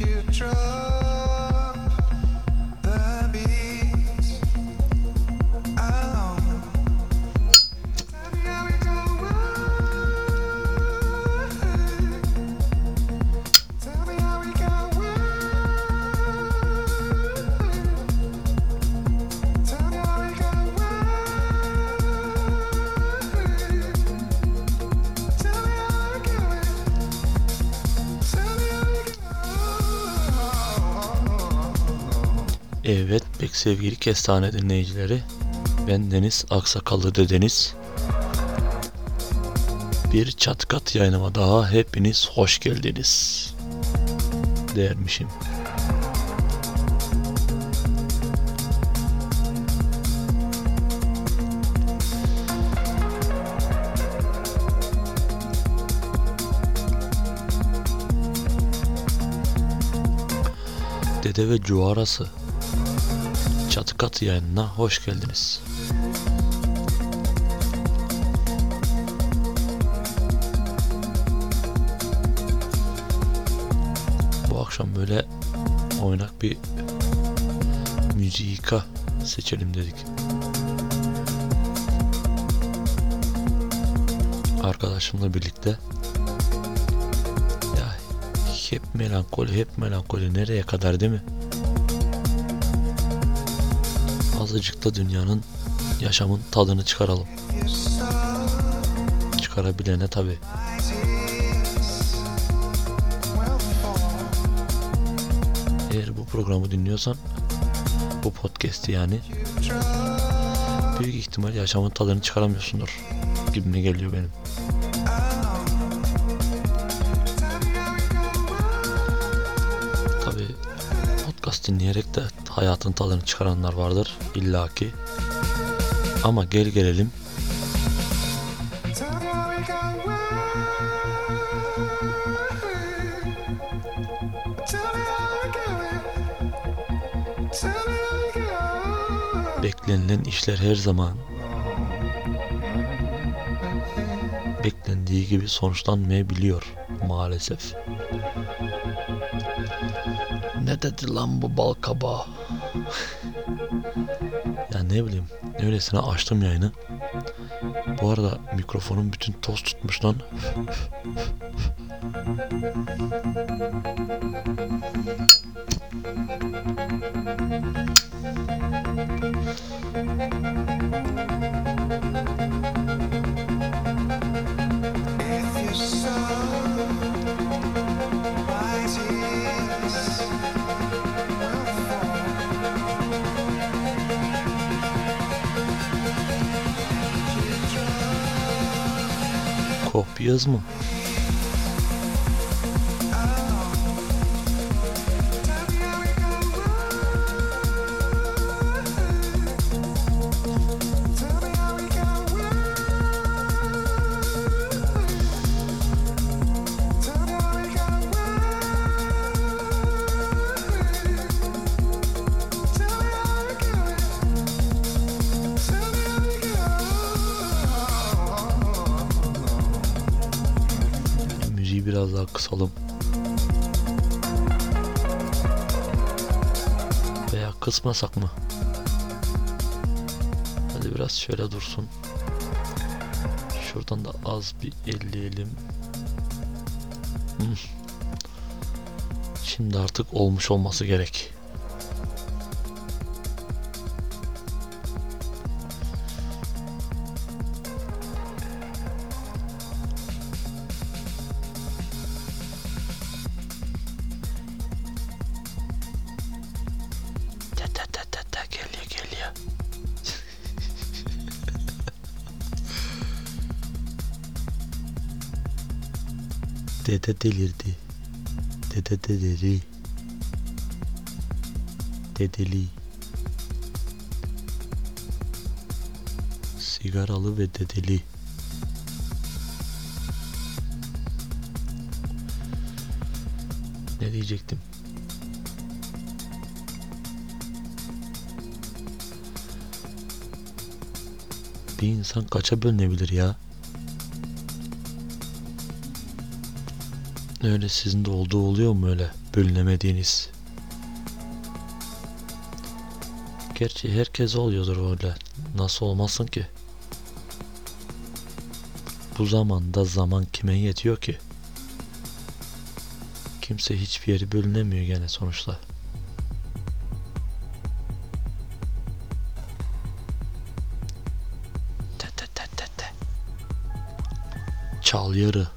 you trust. Evet pek sevgili kestane dinleyicileri. Ben Deniz Aksakallı Dedeniz. Bir çat kat yayınıma daha hepiniz hoş geldiniz. Dermişim. Dede ve Cuarası Çatı Katı yayınına hoş geldiniz. Bu akşam böyle oynak bir müzika seçelim dedik. Arkadaşımla birlikte ya hep melankoli hep melankoli nereye kadar değil mi? Azıcık da dünyanın yaşamın tadını çıkaralım. Çıkarabilene tabi. my tears will fall. Eğer bu programı dinliyorsan bu podcast'i yani büyük ihtimal yaşamın tadını çıkaramıyorsundur gibime geliyor benim. Tabi podcast dinleyerek de hayatın tadını çıkaranlar vardır illaki. Ama gel gelelim beklenilen işler her zaman beklendiği gibi sonuçlanmayabiliyor maalesef. Ne dedi lan bu bal kabağı? ya ne bileyim öylesine açtım yayını. Bu arada mikrofonun bütün toz tutmuş lan. mesmo. Kısalım. Veya kısmasak mı? Hadi biraz şöyle dursun. Şuradan da az bir elleyelim. Hmm. Şimdi artık olmuş olması gerek. Dede delirdi. Dede dedeli. Dedeli. Sigaralı ve dedeli. Ne diyecektim? Bir insan kaça bölünebilir ya? Öyle sizin de olduğu oluyor mu öyle bölünemediğiniz? Gerçi herkes oluyordur öyle. Nasıl olmasın ki? Bu zamanda zaman kime yetiyor ki? Kimse hiçbir yeri bölünemiyor gene sonuçta. Çal yarı.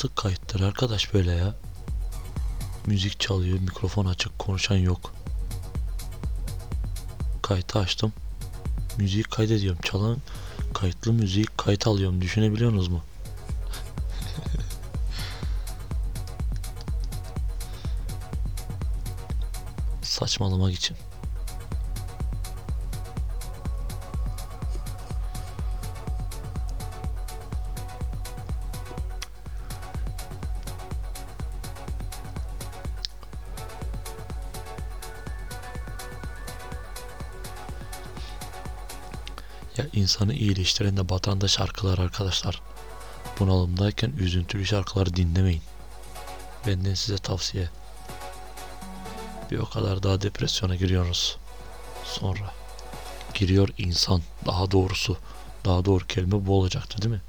Nasıl kayıttır arkadaş böyle ya? Müzik çalıyor, mikrofon açık, konuşan yok. Kayıtı açtım. Müziği kaydediyorum. Çalan kayıtlı müziği kayıt alıyorum. Düşünebiliyorsunuz mu? Saçmalamak için. İnsanı iyileştiren de batan da şarkılar arkadaşlar. Bunalımdayken üzüntülü şarkıları dinlemeyin. Benden size tavsiye. Bir o kadar daha depresyona giriyoruz. Sonra giriyor insan. Daha doğrusu. Daha doğru kelime bu olacaktı değil mi?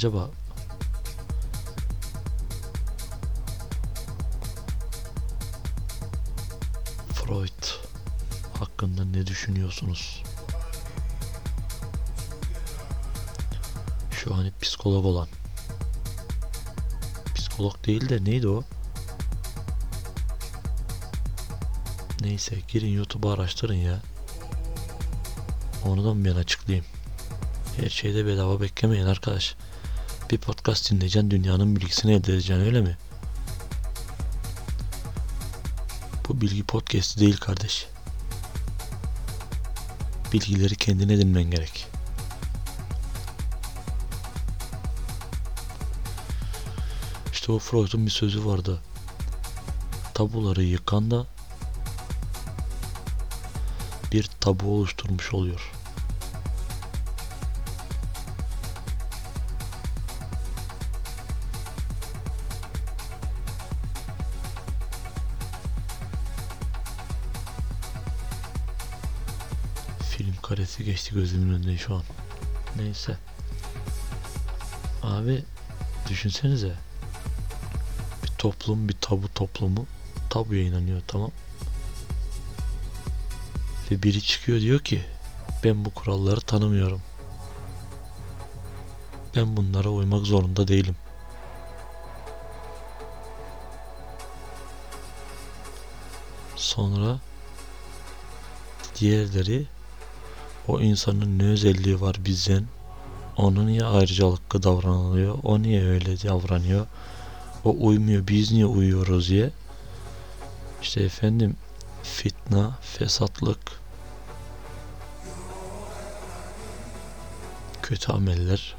Acaba Freud hakkında ne düşünüyorsunuz? Şu hani psikolog olan. Psikolog değil de neydi o? Neyse girin YouTube'a araştırın ya. Onu da mı ben açıklayayım? Her şeyde bedava beklemeyin arkadaş. Bir podcast dinleyeceksin dünyanın bilgisini elde edeceksin öyle mi? Bu bilgi podcast'i değil kardeş. Bilgileri kendin edinmen gerek. İşte o Freud'un bir sözü vardı. Tabuları yıkan da bir tabu oluşturmuş oluyor. Geçti gözümün önünde şu an. Neyse. Abi düşünsenize. Bir toplum bir tabu toplumu tabuya inanıyor tamam. Ve biri çıkıyor diyor ki ben bu kuralları tanımıyorum. Ben bunlara uymak zorunda değilim. Sonra diğerleri o insanın ne özelliği var bizden? Onun niye ayrıcalıklı davranılıyor? O niye öyle davranıyor? O uymuyor, biz niye uyuyoruz diye. İşte efendim fitna, fesatlık, kötü ameller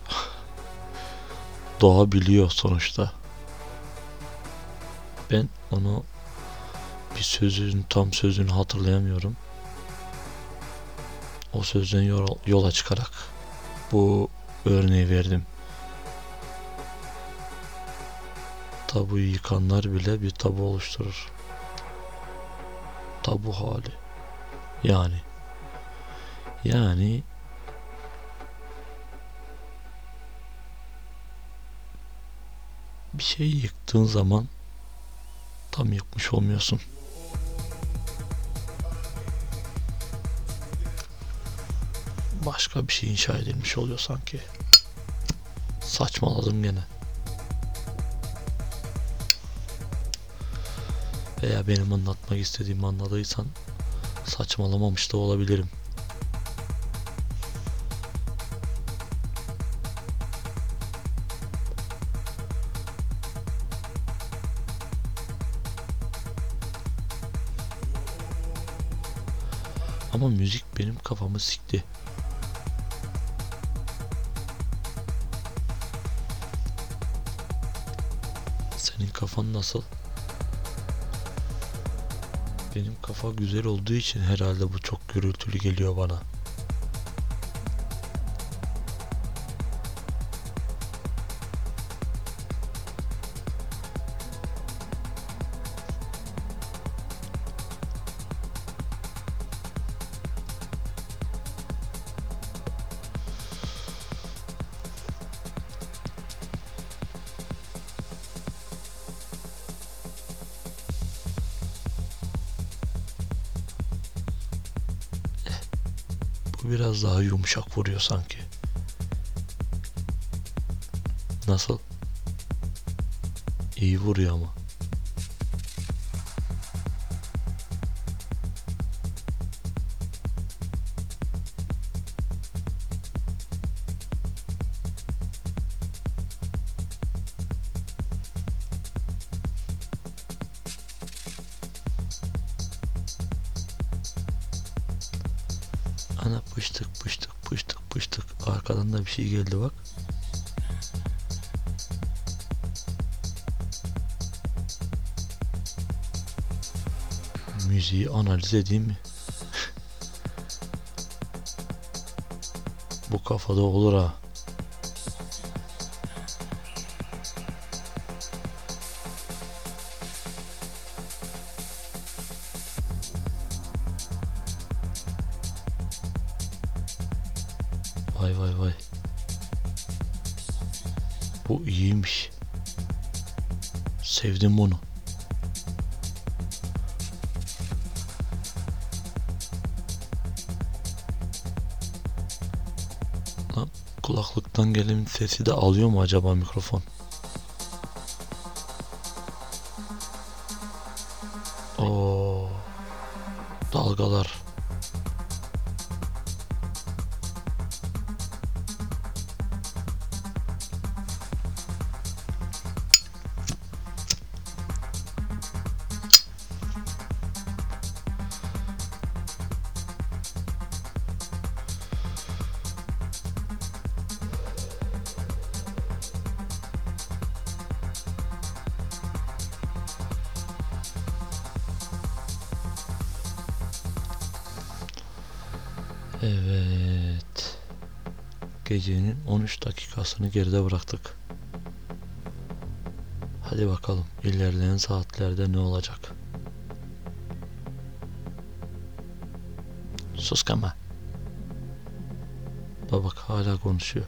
doğabiliyor sonuçta. Ben onu bir sözün tam sözünü hatırlayamıyorum. O sözden yol- yola çıkarak bu örneği verdim. Tabuyu yıkanlar bile bir tabu oluşturur. Tabu hali. Yani. Yani bir şeyi yıktığın zaman tam yıkmış olmuyorsun. Başka bir şey inşa edilmiş oluyor sanki. Saçmaladım gene. Veya benim anlatmak istediğimi anladıysan saçmalamamış da olabilirim. Ama müzik benim kafamı sikti. Kafan nasıl? Benim kafa güzel olduğu için herhalde bu çok gürültülü geliyor bana. Daha yumuşak vuruyor sanki. Nasıl? İyi vuruyor ama. Ana pıştık pıştık pıştık pıştık. Arkadan da bir şey geldi bak. Müziği analiz edeyim mi? Bu kafada olur ha. Sesi de alıyor mu acaba mikrofon? Evet. Gecenin 13 dakikasını geride bıraktık. Hadi bakalım ilerleyen saatlerde ne olacak? Sus kama. Bak hala konuşuyor.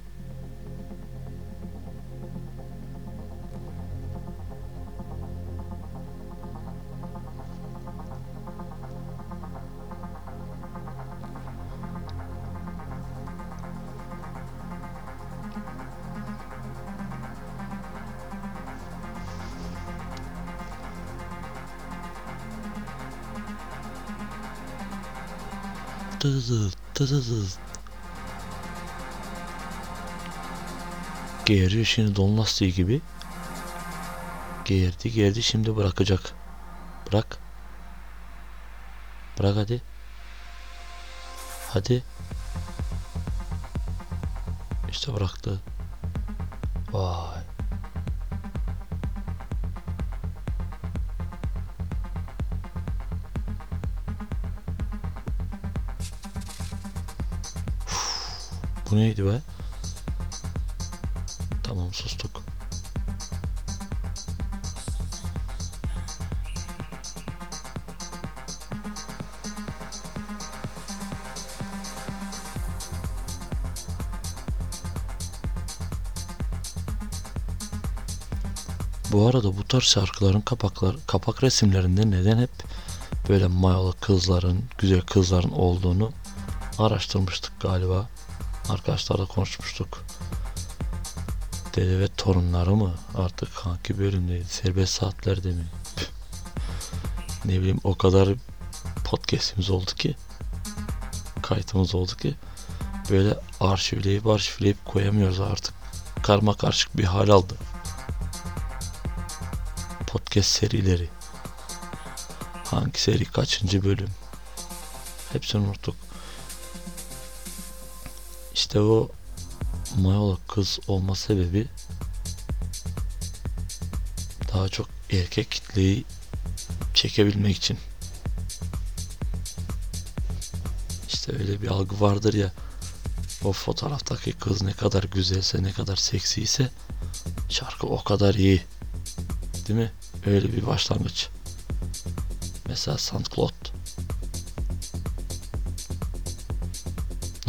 Tızız, tızız. Geğiriyor şimdi don lastiği gibi. Geğirdi geğirdi şimdi bırakacak. Bırak. Bırak hadi. Hadi. Bu neydi be? Tamam sustuk. Bu arada bu tarz şarkıların kapaklar, kapak resimlerinde neden hep böyle mayalı kızların, güzel kızların olduğunu araştırmıştık galiba. Arkadaşlarla konuşmuştuk. Dede ve torunları mı? Artık hangi bölümdeydi? Serbest saatlerde mi? ne bileyim o kadar podcastimiz oldu ki kayıtımız oldu ki böyle arşivleyip arşivleyip koyamıyoruz artık. Karma karışık bir hal aldı. Podcast serileri. Hangi seri kaçıncı bölüm? Hepsini unuttuk. İşte o Mayolu kız olma sebebi daha çok erkek kitleyi çekebilmek için. İşte öyle bir algı vardır ya o fotoğraftaki kız ne kadar güzelse ne kadar seksiyse şarkı o kadar iyi. Değil mi? Öyle bir başlangıç. Mesela SoundCloud.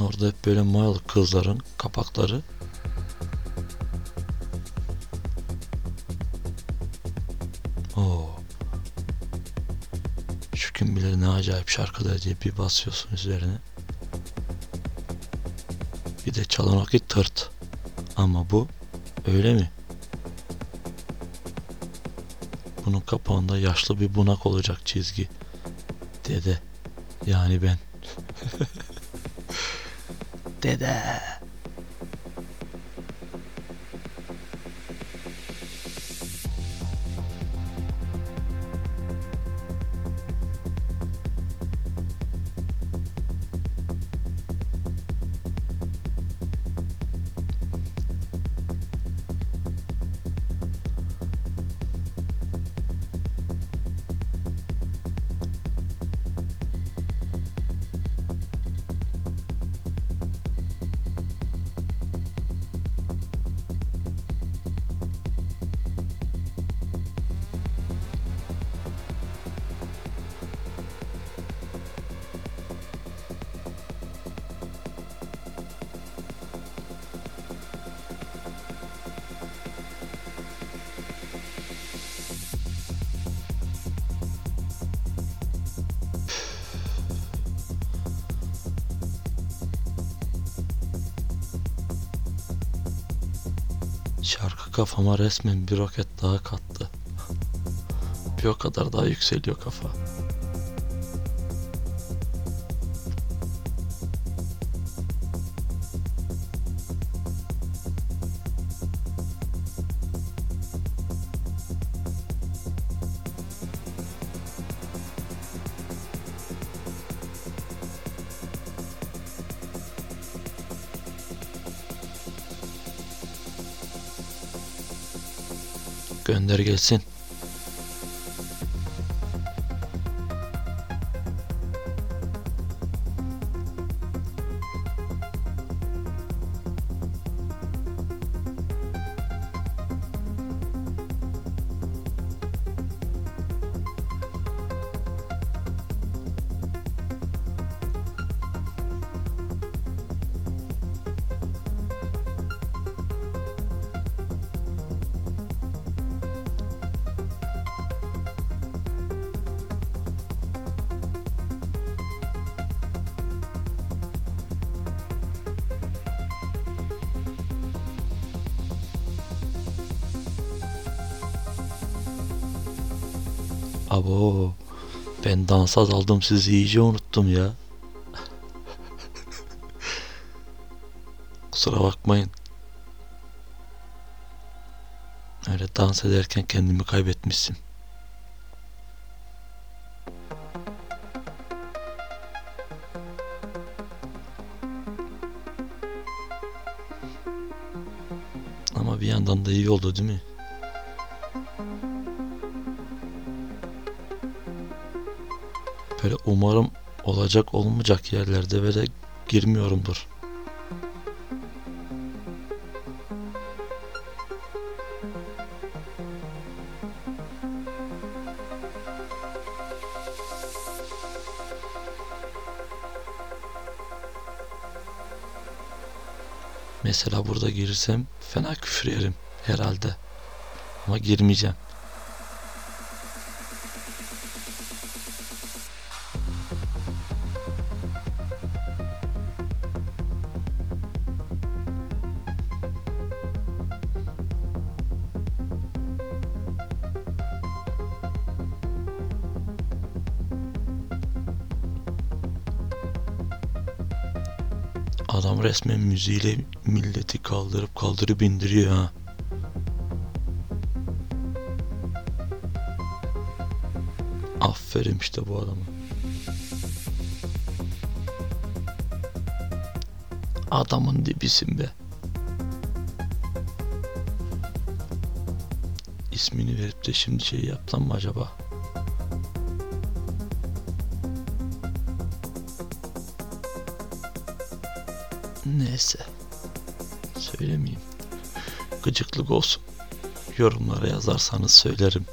Orada hep böyle mayalı kızların kapakları Oo. Şu kim bilir ne acayip şarkılar diye bir basıyorsun üzerine. Bir de çalan vakit tırt. Ama bu öyle mi? Bunun kapağında yaşlı bir bunak olacak çizgi. Dede. Yani ben. Dede. Şarkı kafama resmen bir roket daha kattı. Bir o kadar daha yükseliyor kafa. Gönder gelsin. Ben dansa daldım sizi iyice unuttum ya. Kusura bakmayın. Öyle dans ederken kendimi kaybetmişsin. Ama bir yandan da iyi oldu değil mi? Böyle umarım olacak olmayacak yerlerde böyle girmiyorumdur. Mesela burada girirsem fena küfür yerim herhalde. Ama girmeyeceğim. Resmen müziğiyle milleti kaldırıp kaldırıp indiriyor ha. Aferin işte bu adama. Adamın dibisin be. İsmini verip de şimdi şey yapsam mı acaba? Neyse. Söylemeyeyim. Gıcıklık olsun. Yorumlara yazarsanız söylerim.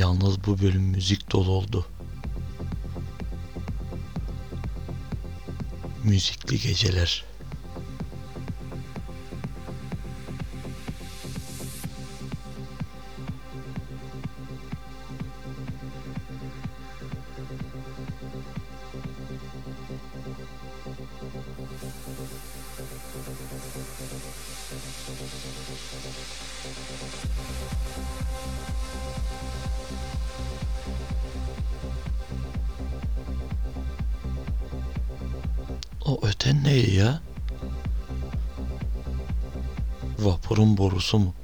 Yalnız bu bölüm müzik dolu oldu. Müzikli geceler. some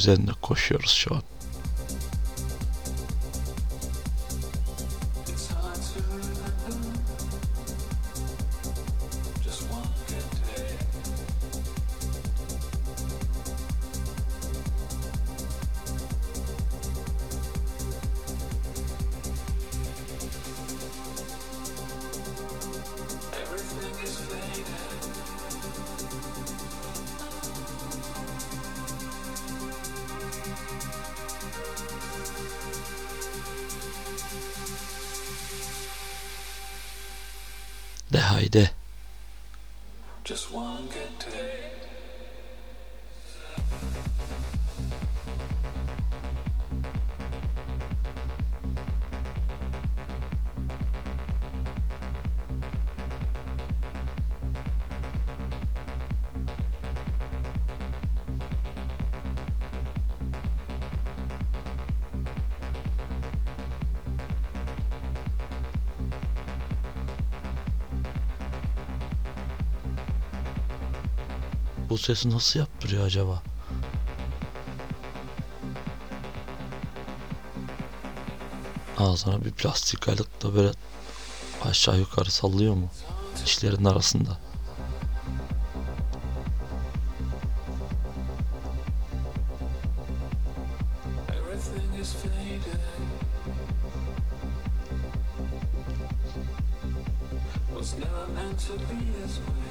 üzerinde koşuyoruz şu an. Sesi nasıl yaptırıyor acaba? Ağzına bir plastik alıp böyle aşağı yukarı sallıyor mu? Dişlerin arasında. Was never meant to be this way.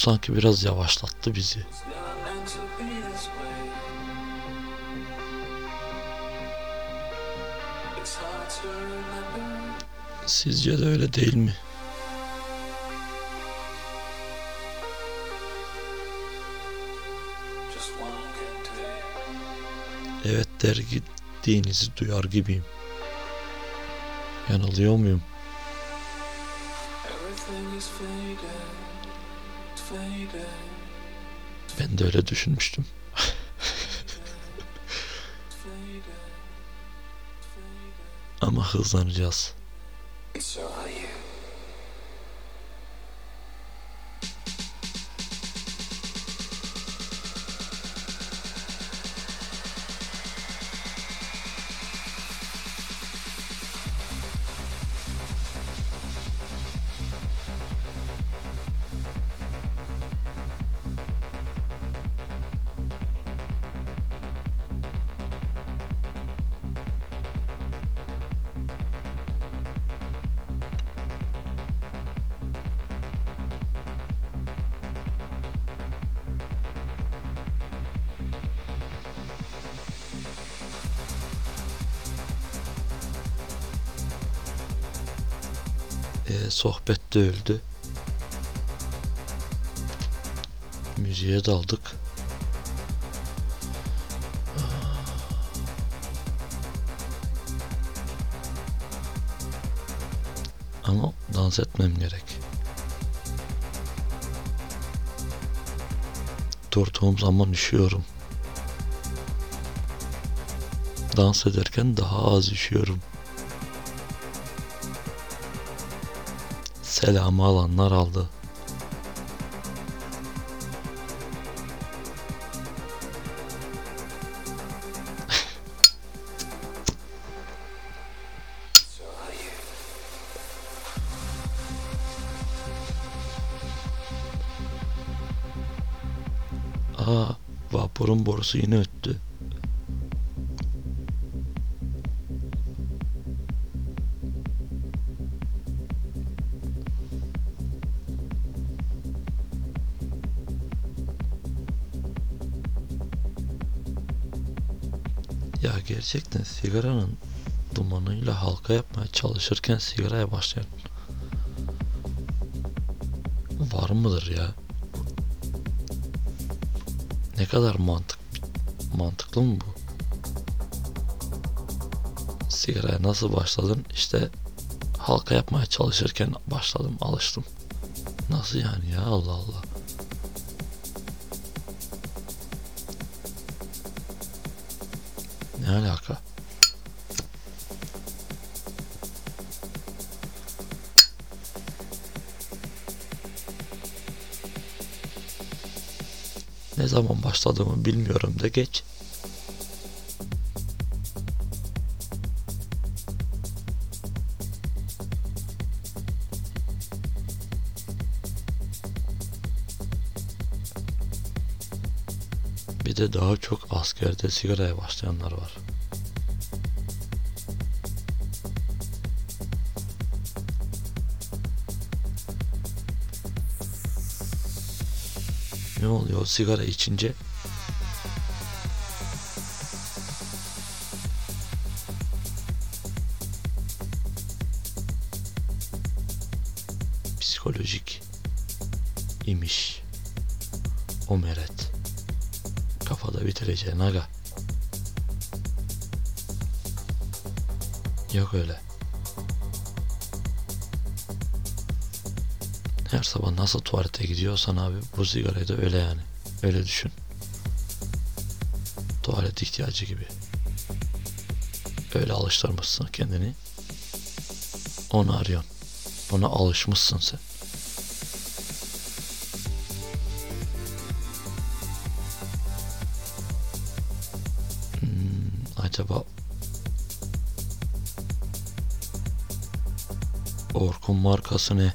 sanki biraz yavaşlattı bizi. Sizce de öyle değil mi? Evet der gittiğinizi duyar gibiyim. Yanılıyor muyum? Ben de öyle düşünmüştüm. Ama hızlanacağız. Ee, sohbet de öldü. Müziğe daldık. Ama dans etmem gerek. Durduğum zaman üşüyorum. Dans ederken daha az üşüyorum. Selamı alanlar aldı. Gerçekten sigaranın dumanıyla halka yapmaya çalışırken sigaraya başlayan var mıdır ya? Ne kadar mantık mantıklı mı bu? Sigaraya nasıl başladın? İşte halka yapmaya çalışırken başladım, alıştım. Nasıl yani ya? Allah Allah. Ne alaka? Ne zaman başladığımı bilmiyorum da geç. Bir de daha çok askerde sigaraya başlayanlar var. Ne oluyor sigara içince? Psikolojik imiş. O meret. Kafada bitireceğin aga. Yok öyle. Her sabah nasıl tuvalete gidiyorsan abi bu sigarayı da öyle yani. Öyle düşün. Tuvalet ihtiyacı gibi. Öyle alıştırmışsın kendini. Onu arıyorsun. Ona alışmışsın sen. markası ne?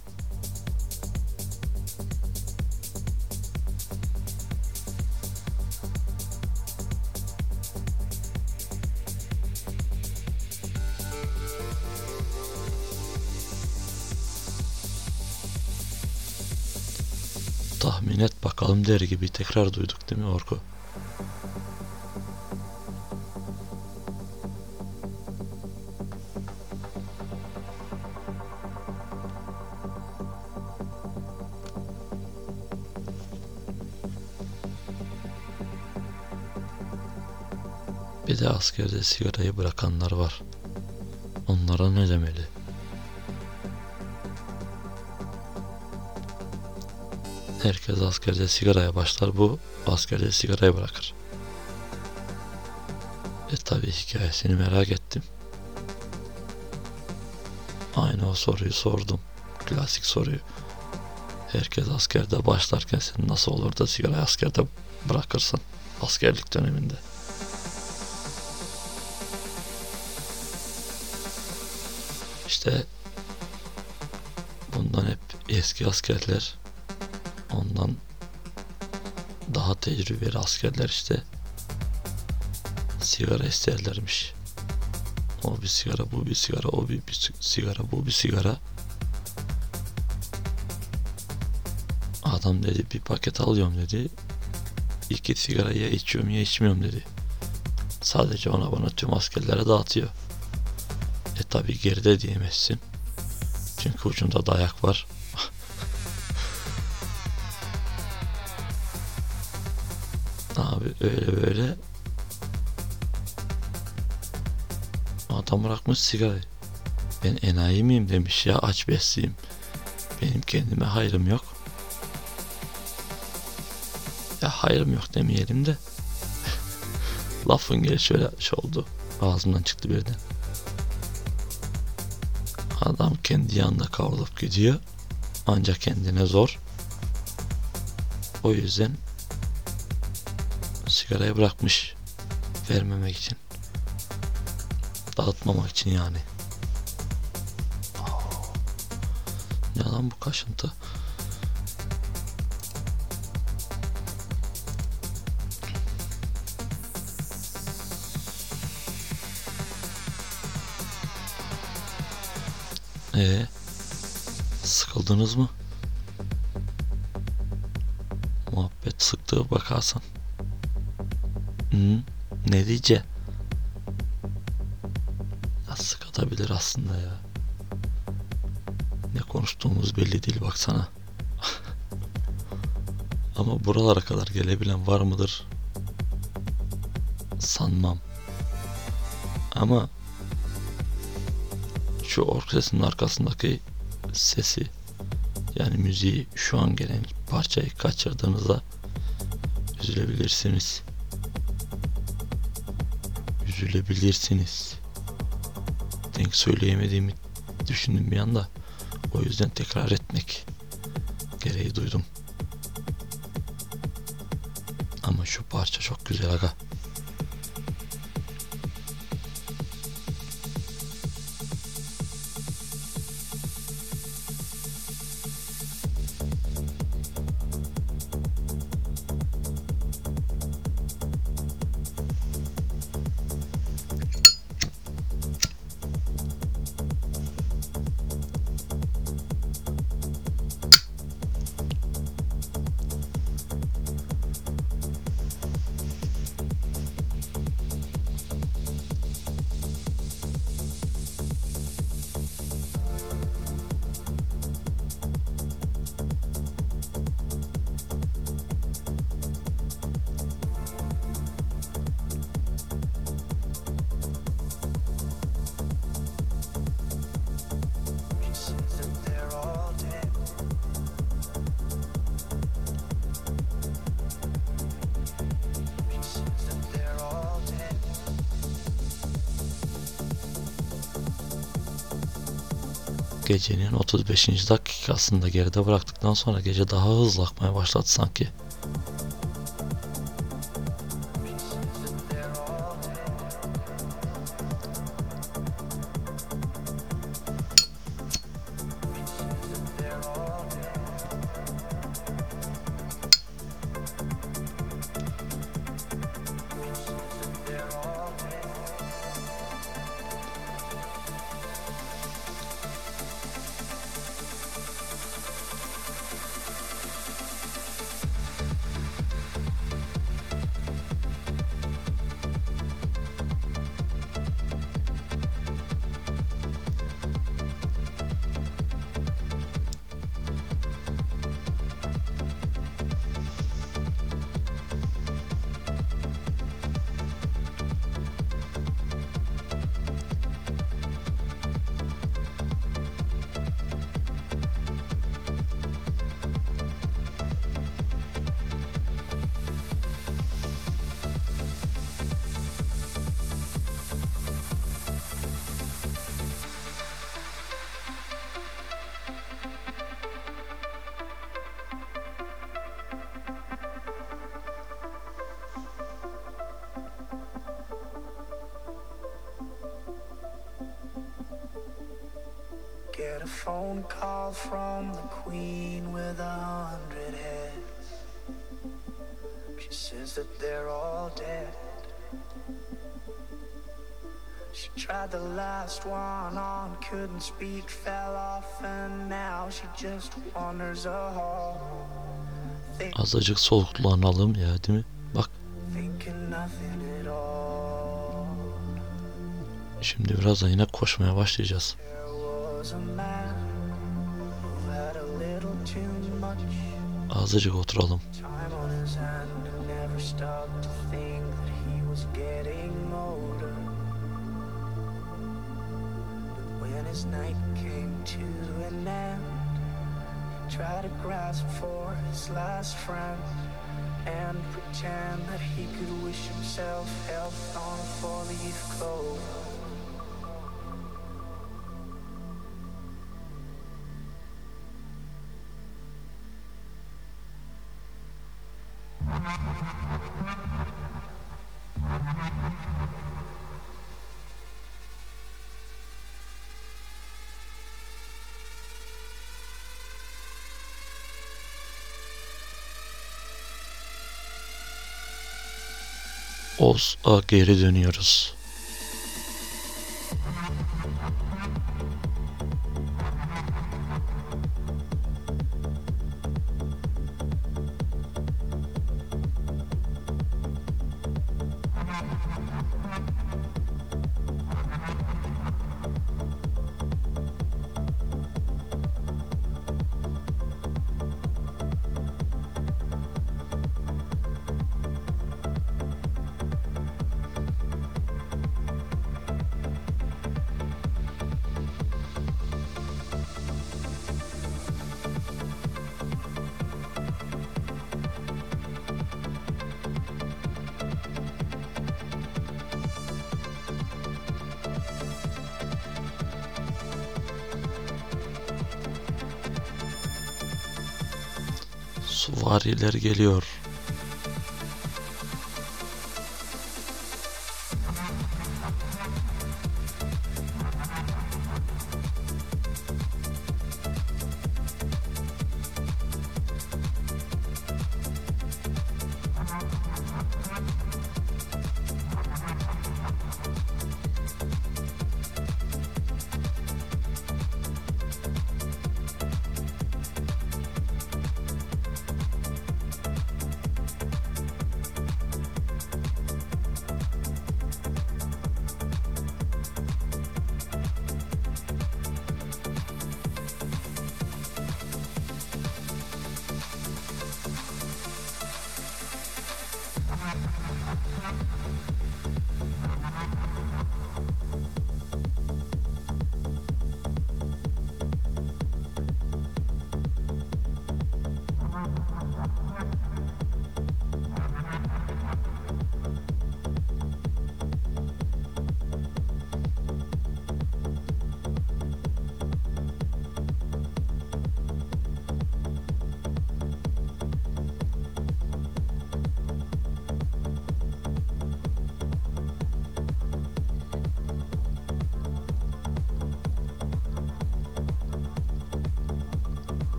Tahmin et bakalım der gibi tekrar duyduk değil mi Orku? Askerde sigarayı bırakanlar var. Onlara ne demeli? Herkes askerde sigaraya başlar, bu askerde sigarayı bırakır. E tabi hikayesini merak ettim. Aynı o soruyu sordum. Klasik soruyu. Herkes askerde başlarken sen nasıl olur da sigarayı askerde bırakırsın? Askerlik döneminde. Eski askerler ondan daha tecrübeli askerler işte sigara isterlermiş. O bir sigara, bu bir sigara, o bir, bir si- sigara, bu bir sigara. Adam dedi bir paket alıyorum dedi. İki sigara ya içiyorum ya içmiyorum dedi. Sadece ona bana tüm askerlere dağıtıyor. E tabi geride diyemezsin. Çünkü ucunda dayak var. Abi öyle böyle adam bırakmış sigarayı. Ben enayi miyim demiş ya aç besliyim. Benim kendime hayrım yok. Ya hayrım yok demeyelim de. Lafın gelişi şöyle şey oldu. Ağzımdan çıktı birden. Adam kendi yanında kavrulup gidiyor. Ancak kendine zor. O yüzden sigarayı bırakmış. Vermemek için. Dağıtmamak için yani. Ne lan bu kaşıntı? Ee, sıkıldınız mı? Muhabbet sıktığı bakarsın. Hı, ne diyece? Ya sıkatabilir aslında ya. Ne konuştuğumuz belli değil baksana. Ama buralara kadar gelebilen var mıdır? Sanmam. Ama şu orkestranın arkasındaki sesi yani müziği şu an gelen parçayı kaçırdığınızda üzülebilirsiniz. Üzülebilirsiniz. Denk söyleyemediğimi düşündüm bir anda. O yüzden tekrar etmek gereği duydum. Ama şu parça çok güzel aga. Gecenin 35. dakikasında geride bıraktıktan sonra gece daha hızlı akmaya başladı sanki. A phone call from the queen with a hundred heads. She says that they're all dead. She tried the last one on, couldn't speak, fell off, and now she just wanders a hall. Azıcık soluklanalım ya değil mi? Bak şimdi birazdan yine koşmaya başlayacağız. Azıcık oturalım. Oz'a geri dönüyoruz. Süvariler geliyor.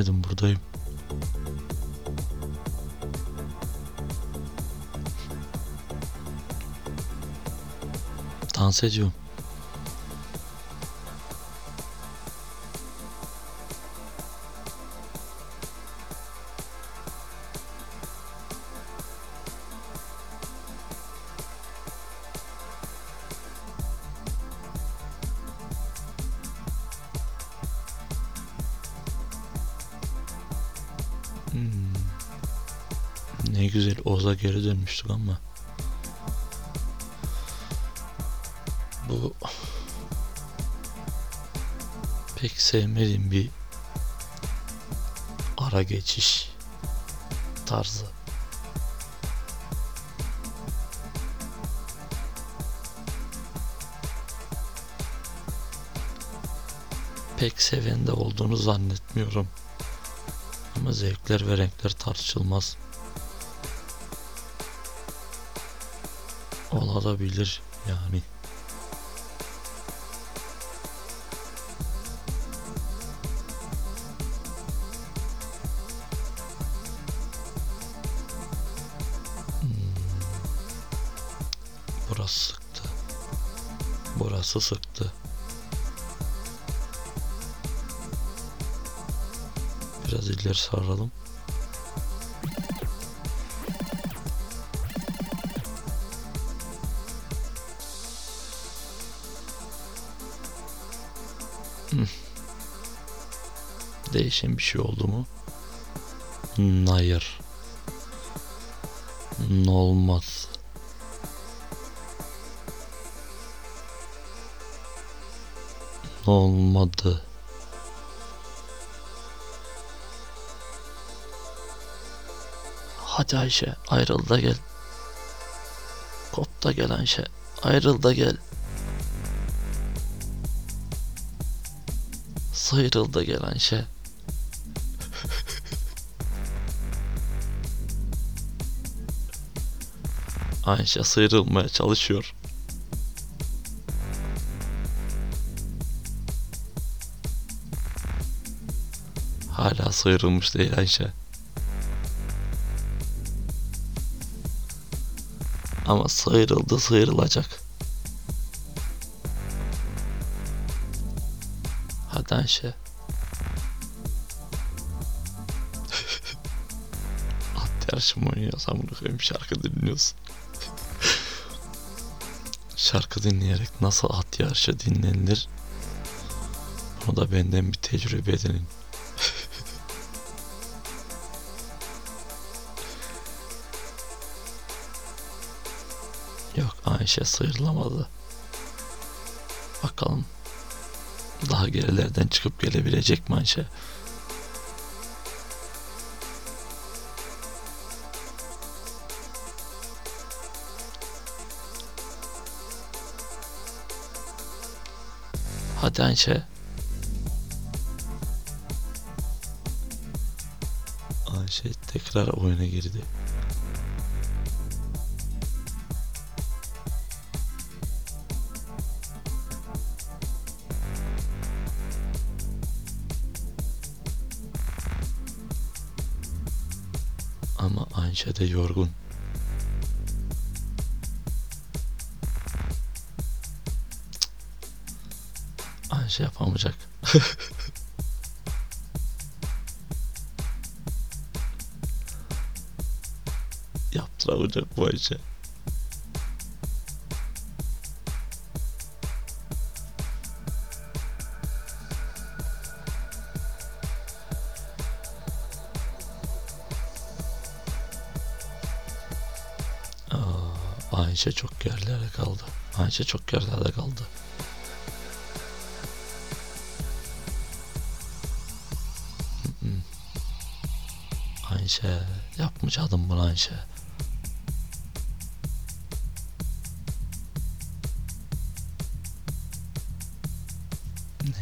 Ölmedim buradayım. Dans ediyorum. güzel Oğuz'a geri dönmüştük ama bu pek sevmediğim bir ara geçiş tarzı. Pek seven de olduğunu zannetmiyorum. Ama zevkler ve renkler tartışılmaz. Olabilir yani. Hmm. Burası sıktı. Burası sıktı. Biraz ileri saralım. Değişen bir şey oldu mu? Hayır. Olmaz. Olmadı. Hadi Ayşe ayrıl da gel. Kop da gel Ayşe. Ayrıl da gel. Sıyrıl da gel Ayşe. Ayşe sıyrılmaya çalışıyor. Hala sıyrılmış değil Ayşe. Ama sıyrıldı sıyrılacak. Hadi yarışı mı oynuyorsan bunu koyayım şarkı dinliyorsun. Şarkı dinleyerek nasıl at yarışı dinlenilir? Bunu da benden bir tecrübe edinin. Yok Ayşe sıyrılamadı. Bakalım daha gerilerden çıkıp gelebilecek mi Ayşe? Ayşe. Ayşe tekrar oyuna girdi. Ama Ayşe de yorgun. Ayşe yapamayacak. Yaptıramayacak bu. Aa, Ayşe çok gerilerde kaldı. Ayşe çok gerilerde kaldı. Ayşe yapmayacaktım bunu Ayşe.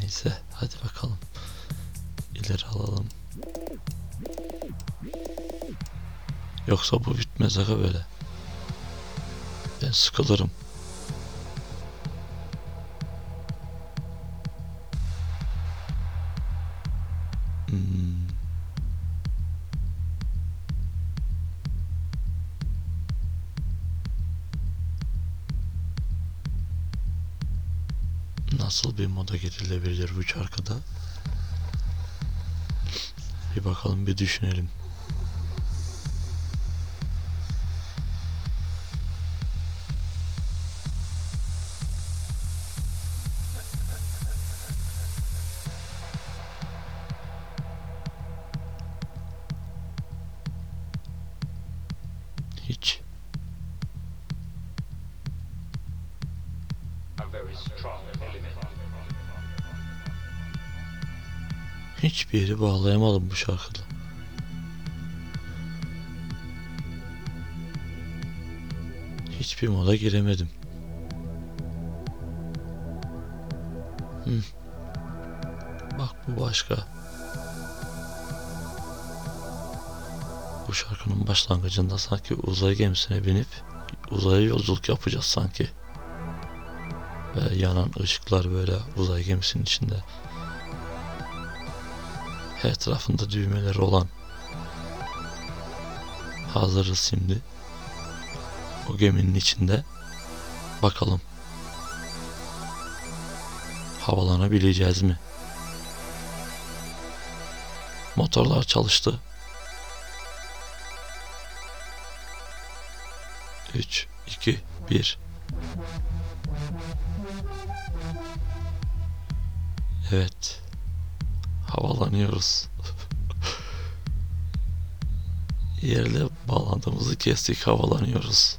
Neyse hadi bakalım. İleri alalım. Yoksa bu bitmez aga böyle. Ben sıkılırım. Moda girilebilir bu şarkıda? Bir bakalım bir düşünelim. Bağlayamadım bu şarkıda. Hiçbir moda giremedim. Hı. Bak bu başka. Bu şarkının başlangıcında sanki uzay gemisine binip uzaya yolculuk yapacağız sanki. Ve yanan ışıklar böyle uzay gemisinin içinde. Her tarafında düğmeleri olan. Hazırız şimdi. O geminin içinde. Bakalım. Havalanabileceğiz mi? Motorlar çalıştı. 3, 2, 1. Havalanıyoruz. Yerle bağlantımızı kestik havalanıyoruz.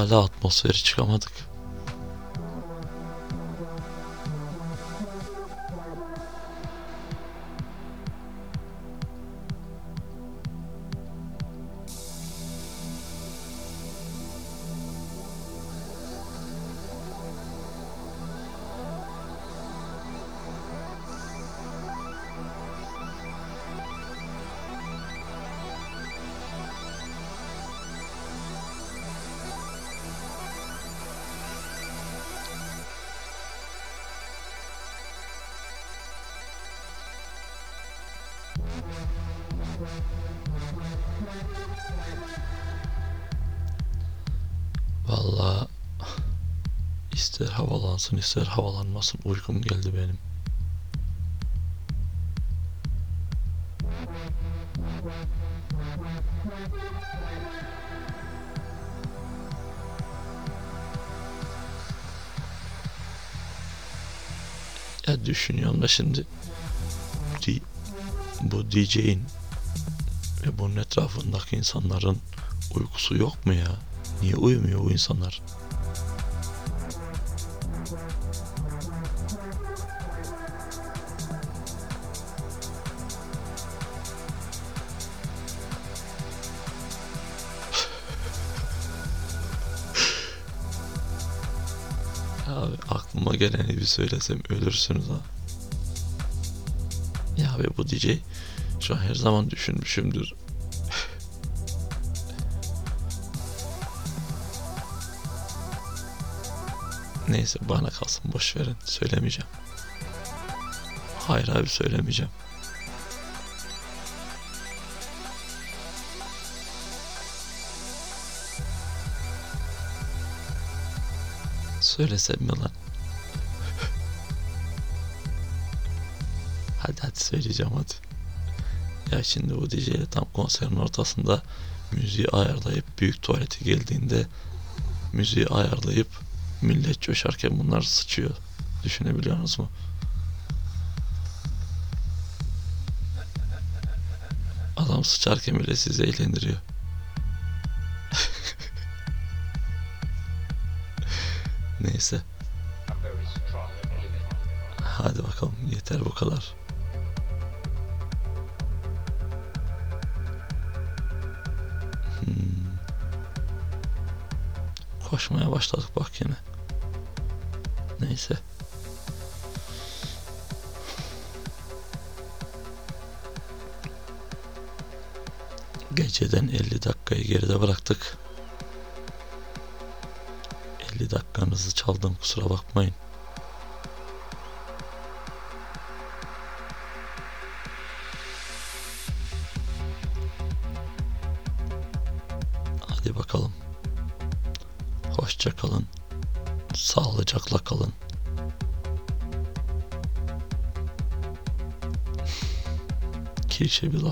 Hala atmosferi çıkamadık. İster havalansın ister havalanmasın uykum geldi benim. Ya düşünüyorum da şimdi di- bu DJ'in ve bunun etrafındaki insanların uykusu yok mu ya? Niye uyumuyor bu insanlar? Bir söylesem ölürsünüz ha. Ya abi bu DJ şu an her zaman düşünmüşümdür. Neyse bana kalsın boş verin söylemeyeceğim. Hayır abi söylemeyeceğim. Söylesem mi lan? Söyleyeceğim hadi. Ya şimdi bu DJ tam konserin ortasında müziği ayarlayıp büyük tuvalete geldiğinde müziği ayarlayıp millet coşarken bunlar sıçıyor. Düşünebiliyor musunuz mu? Adam sıçarken bile sizi eğlendiriyor. Neyse. Hadi bakalım yeter bu kadar. Koşmaya başladık bak yine. Neyse. Geceden 50 dakikayı geride bıraktık. 50 dakikanızı çaldım kusura bakmayın. Klişe bir